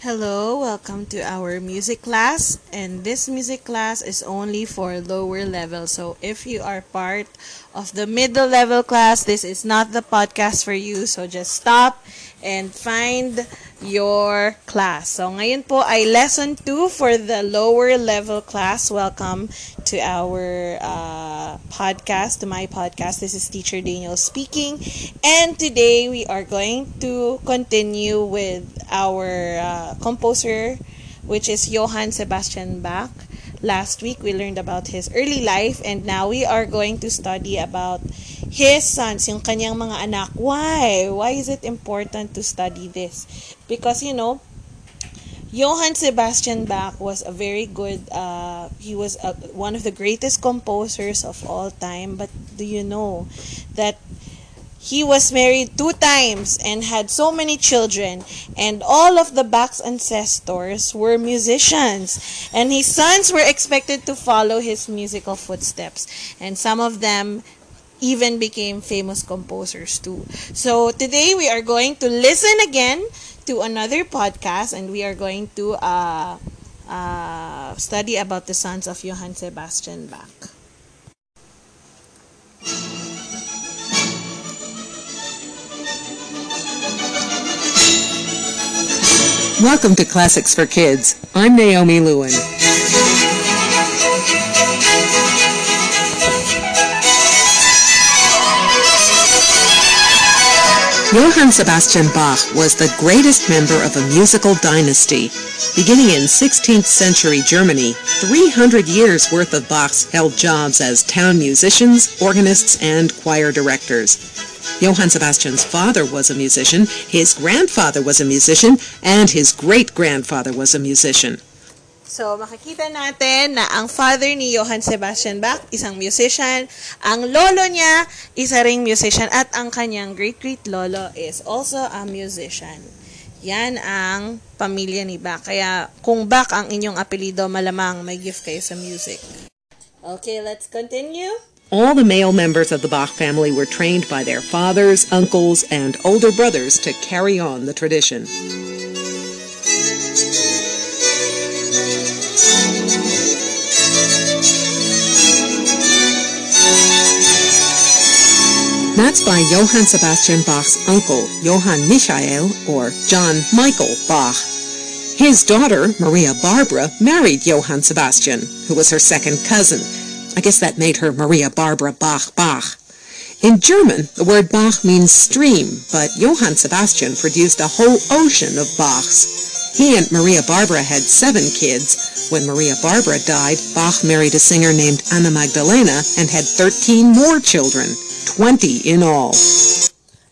Hello, welcome to our music class. And this music class is only for lower level. So if you are part of the middle level class, this is not the podcast for you. So just stop and find your class. So ngayon po ay lesson 2 for the lower level class. Welcome to our uh, podcast, to my podcast. This is Teacher Daniel speaking. And today we are going to continue with our uh, composer, which is Johann Sebastian Bach. Last week we learned about his early life and now we are going to study about his sons, yung kanyang mga anak. Why? Why is it important to study this? Because, you know, Johann Sebastian Bach was a very good, uh, he was a, one of the greatest composers of all time. But do you know that he was married two times and had so many children, and all of the Bach's ancestors were musicians, and his sons were expected to follow his musical footsteps, and some of them even became famous composers too. So today we are going to listen again to another podcast, and we are going to uh, uh, study about the sons of Johann Sebastian Bach. Welcome to Classics for Kids. I'm Naomi Lewin. Johann Sebastian Bach was the greatest member of a musical dynasty. Beginning in 16th century Germany, 300 years worth of Bachs held jobs as town musicians, organists, and choir directors. Johann Sebastian's father was a musician, his grandfather was a musician, and his great-grandfather was a musician. So, makikita natin na ang father ni Johann Sebastian Bach, isang musician, ang lolo niya, isa ring musician, at ang kanyang great-great lolo is also a musician. Yan ang pamilya ni Bach. Kaya, kung Bach ang inyong apelido, malamang may gift kayo sa music. Okay, let's continue. All the male members of the Bach family were trained by their fathers, uncles, and older brothers to carry on the tradition. That's by Johann Sebastian Bach's uncle, Johann Michael, or John Michael Bach. His daughter, Maria Barbara, married Johann Sebastian, who was her second cousin. I guess that made her Maria Barbara Bach Bach. In German, the word Bach means stream, but Johann Sebastian produced a whole ocean of Bachs. He and Maria Barbara had seven kids. When Maria Barbara died, Bach married a singer named Anna Magdalena and had 13 more children. 20 in all.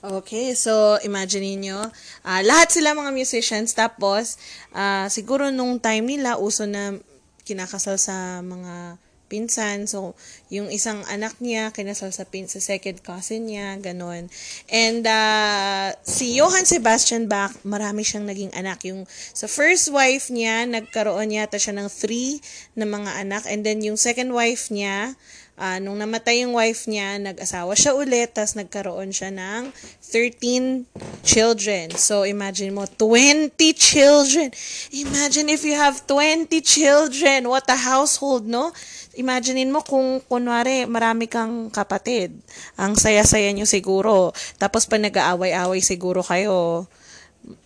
Okay, so imagine niyo, uh, lahat sila mga musicians tapos uh, siguro nung time nila uso na kinakasal sa mga pinsan. So, yung isang anak niya, kinasal sa, pin, sa second cousin niya, ganun. And, uh, si Johann Sebastian Bach, marami siyang naging anak. Yung sa first wife niya, nagkaroon yata siya ng three na mga anak. And then, yung second wife niya, uh, nung namatay yung wife niya, nag-asawa siya ulit, tapos nagkaroon siya ng 13 children. So, imagine mo, 20 children. Imagine if you have 20 children. What a household, no? Imaginein mo kung, kunwari, marami kang kapatid. Ang saya-saya nyo siguro. Tapos, pa nag-aaway-away siguro kayo,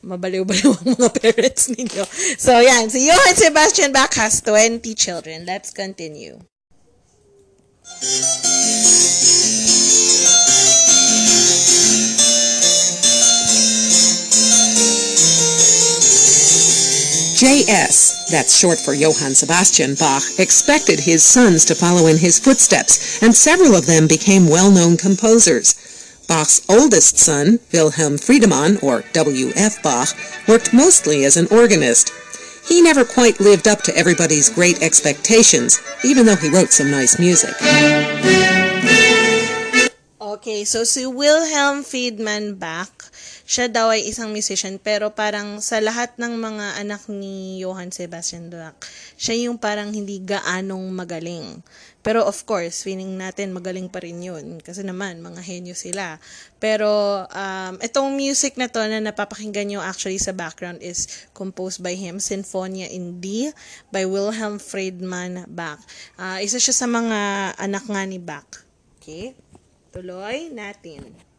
mabaliw-baliw ang mga parents ninyo. So, yan. Si Johann Sebastian Bach has 20 children. Let's continue. J.S., that's short for Johann Sebastian Bach, expected his sons to follow in his footsteps, and several of them became well-known composers. Bach's oldest son, Wilhelm Friedemann, or W.F. Bach, worked mostly as an organist. He never quite lived up to everybody's great expectations, even though he wrote some nice music. Okay, so si Wilhelm Friedman Bach, siya daw ay isang musician pero parang sa lahat ng mga anak ni Johann Sebastian Bach, siya yung parang hindi gaanong magaling. Pero of course, feeling natin magaling pa rin yun. Kasi naman, mga henyo sila. Pero um, itong music na to na napapakinggan nyo actually sa background is composed by him, Sinfonia in D by Wilhelm Friedman Bach. Uh, isa siya sa mga anak nga ni Bach. Okay? Tuloy natin.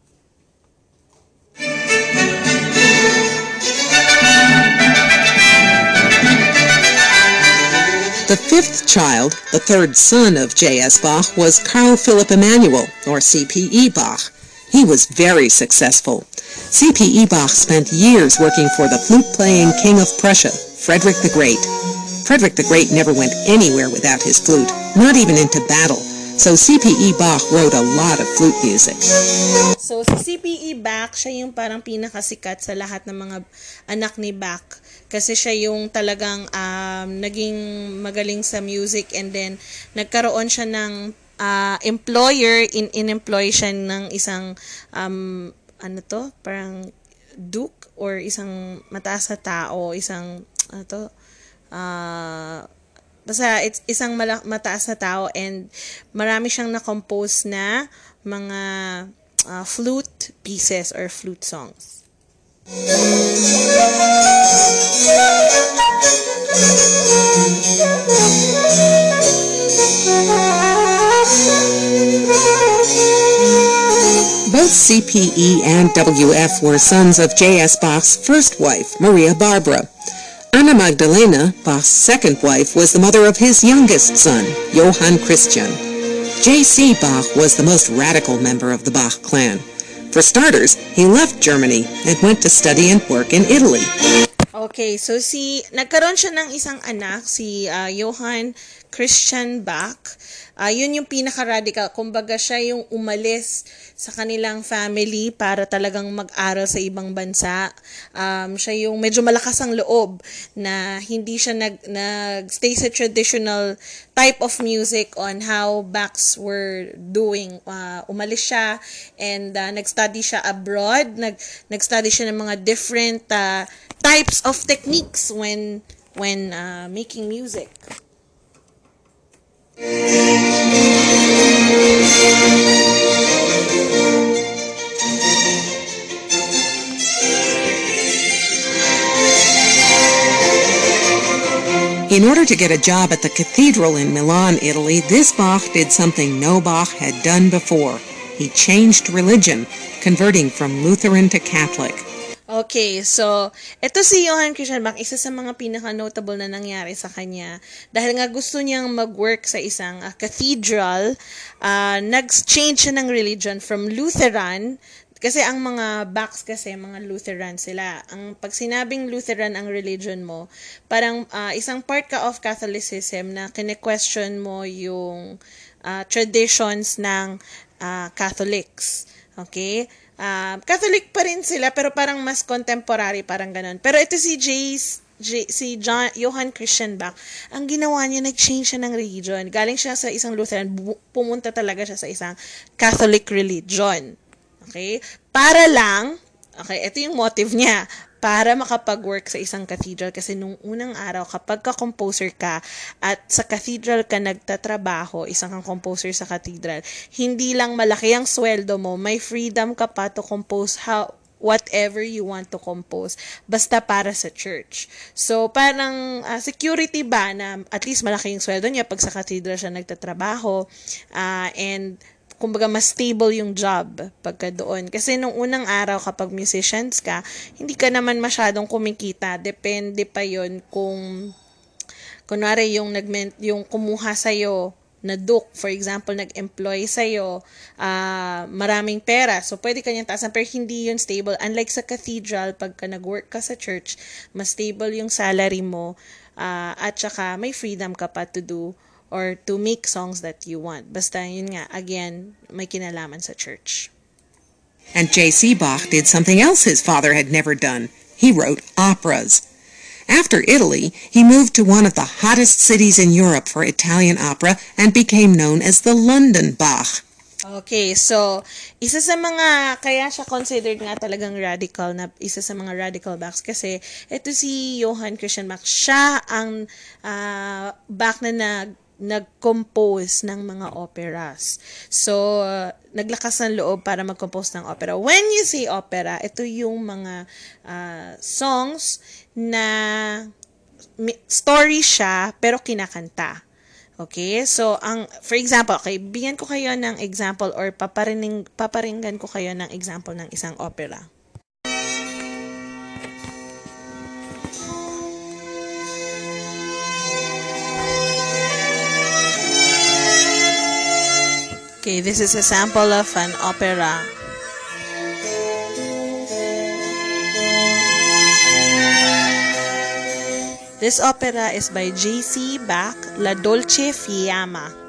The fifth child, the third son of J.S. Bach, was Carl Philipp Emanuel, or C.P.E. Bach. He was very successful. C.P.E. Bach spent years working for the flute-playing king of Prussia, Frederick the Great. Frederick the Great never went anywhere without his flute, not even into battle, so C.P.E. Bach wrote a lot of flute music. So, si C.P.E. Bach, siya yung parang pinakasikat sa lahat ng mga anak ni Bach kasi siya yung talagang um, naging magaling sa music and then nagkaroon siya ng uh, employer in in-employ siya ng isang um, ano to parang duke or isang mataas na tao isang ano to uh, basta it's isang mala- mataas na tao and marami siyang na-compose na mga uh, flute pieces or flute songs. Both CPE and WF were sons of J.S. Bach's first wife, Maria Barbara. Anna Magdalena, Bach's second wife, was the mother of his youngest son, Johann Christian. J.C. Bach was the most radical member of the Bach clan. For starters, he left Germany and went to study and work in Italy. Okay, so si nagkaroon siya ng isang anak, si uh, Johann Christian Bach. Uh, yun yung pinaka-radical. Kumbaga siya yung umalis sa kanilang family para talagang mag-aral sa ibang bansa. Um, siya yung medyo malakas ang loob na hindi siya nag, nag-stay sa traditional type of music on how Bachs were doing. Uh, umalis siya and uh, nag-study siya abroad. Nag, nag-study siya ng mga different uh, types of techniques when when uh, making music. In order to get a job at the cathedral in Milan, Italy, this Bach did something no Bach had done before. He changed religion, converting from Lutheran to Catholic. Okay, so ito si Johann Christian Bach, isa sa mga pinaka-notable na nangyari sa kanya. Dahil nga gusto niyang mag-work sa isang uh, cathedral, uh, nag-change siya ng religion from Lutheran kasi ang mga Bachs kasi, mga Lutheran sila. Ang pag sinabing Lutheran ang religion mo, parang uh, isang part ka of Catholicism na kine-question mo yung uh, traditions ng uh, Catholics. Okay? Uh, Catholic pa rin sila pero parang mas contemporary, parang ganun. Pero ito si Jace, J, si John, Johann Christian Bach, ang ginawa niya, nag-change siya ng religion. Galing siya sa isang Lutheran, pumunta talaga siya sa isang Catholic religion. Okay? Para lang, okay, ito yung motive niya para makapag-work sa isang cathedral kasi nung unang araw kapag ka-composer ka at sa cathedral ka nagtatrabaho, isang kang composer sa cathedral, hindi lang malaki ang sweldo mo, may freedom ka pa to compose how whatever you want to compose basta para sa church. So parang uh, security ba na at least malaki yung sweldo niya pag sa cathedral siya nagtatrabaho uh, and kumbaga mas stable yung job pagka doon. Kasi nung unang araw kapag musicians ka, hindi ka naman masyadong kumikita. Depende pa yon kung kunwari yung nag yung kumuha sa iyo na duke, for example, nag-employ sa'yo, uh, maraming pera. So, pwede kanyang taasan, pero hindi yun stable. Unlike sa cathedral, pagka nag-work ka sa church, mas stable yung salary mo, uh, at saka may freedom ka pa to do or to make songs that you want. Basta yun nga, again, may kinalaman sa church. And J.C. Bach did something else his father had never done. He wrote operas. After Italy, he moved to one of the hottest cities in Europe for Italian opera and became known as the London Bach. Okay, so isa sa mga kaya siya considered nga talagang radical na isa sa mga radical Bachs kasi ito si Johann Christian Bach siya ang uh, Bach na nag nag-compose ng mga operas. So, uh, naglakas ng loob para mag-compose ng opera. When you say opera, ito yung mga uh, songs na story siya pero kinakanta. Okay? So, ang, for example, okay, bigyan ko kayo ng example or paparining, paparinggan ko kayo ng example ng isang opera. Okay, this is a sample of an opera. This opera is by J.C. Bach, La Dolce Fiamma.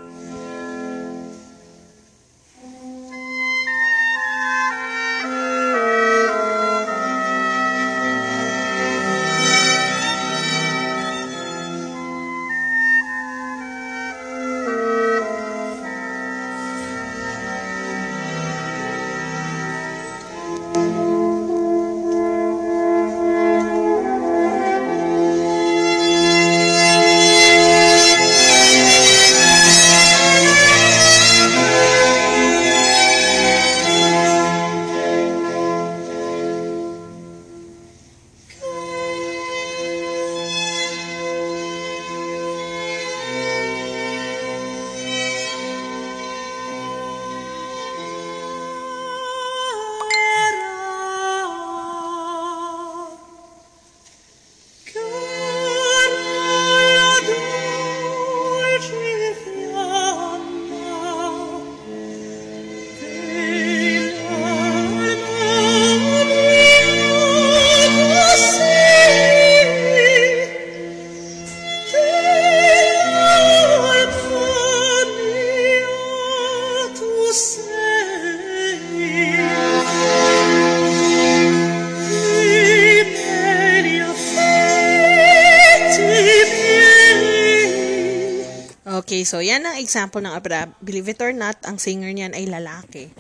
So yan ang example ng opera. Believe it or not, ang singer niyan ay lalaki.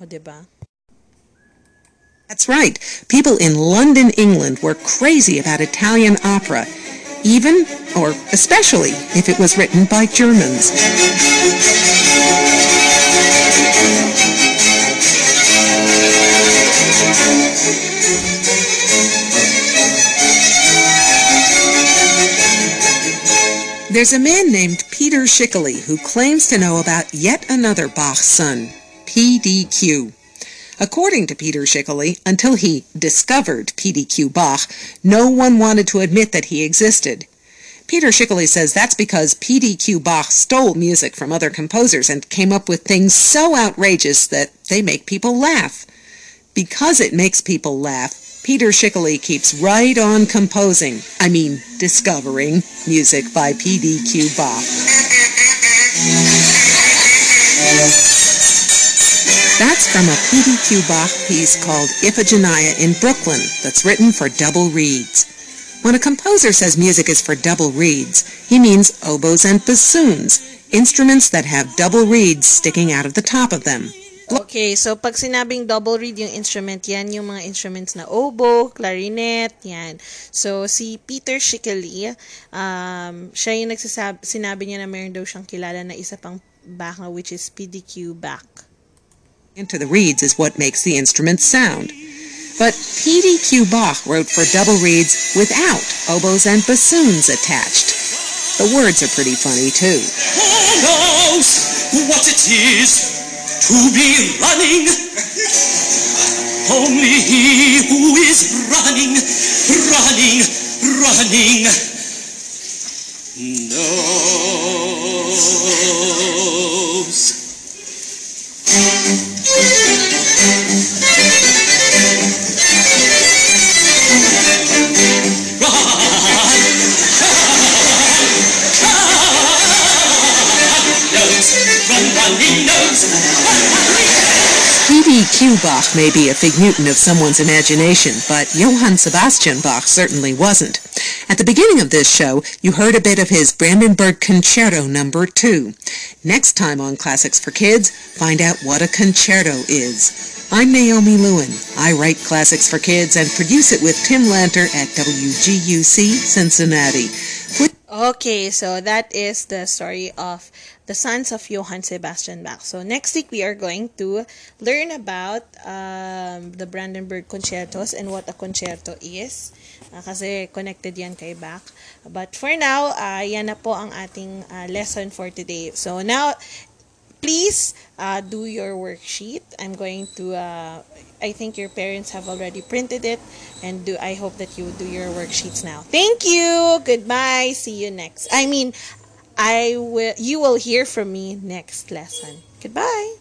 O, ba? That's right. People in London, England were crazy about Italian opera, even or especially if it was written by Germans. There's a man named Peter Schickele who claims to know about yet another Bach son, PDQ. According to Peter Schickele, until he discovered PDQ Bach, no one wanted to admit that he existed. Peter Schickele says that's because PDQ Bach stole music from other composers and came up with things so outrageous that they make people laugh. Because it makes people laugh, Peter Schickele keeps right on composing, I mean discovering, music by PDQ Bach. That's from a PDQ Bach piece called Iphigenia in Brooklyn that's written for double reeds. When a composer says music is for double reeds, he means oboes and bassoons, instruments that have double reeds sticking out of the top of them. Okay, so pag sinabing double reed yung instrument, yan yung mga instruments na oboe, clarinet, yan. So, si Peter Schickele, um, siya yung nagsasab sinabi niya na meron daw siyang kilala na isa pang Bach which is PDQ Bach. Into the reeds is what makes the instrument sound. But PDQ Bach wrote for double reeds without oboes and bassoons attached. The words are pretty funny, too. Who knows what it is to be running. Only he who is running, running, running Bach may be a Figmuten of someone's imagination, but Johann Sebastian Bach certainly wasn't. At the beginning of this show, you heard a bit of his Brandenburg Concerto Number 2. Next time on Classics for Kids, find out what a concerto is. I'm Naomi Lewin. I write Classics for Kids and produce it with Tim Lanter at WGUC Cincinnati. Okay, so that is the story of the sons of Johann Sebastian Bach. So next week we are going to learn about um, the Brandenburg concertos and what a concerto is. Uh, kasi connected yan kay Bach. But for now, uh, yan na po ang ating uh, lesson for today. So now, please uh, do your worksheet. I'm going to, uh, I think your parents have already printed it, and do I hope that you do your worksheets now. Thank you. Goodbye. See you next. I mean, I will. You will hear from me next lesson. Goodbye.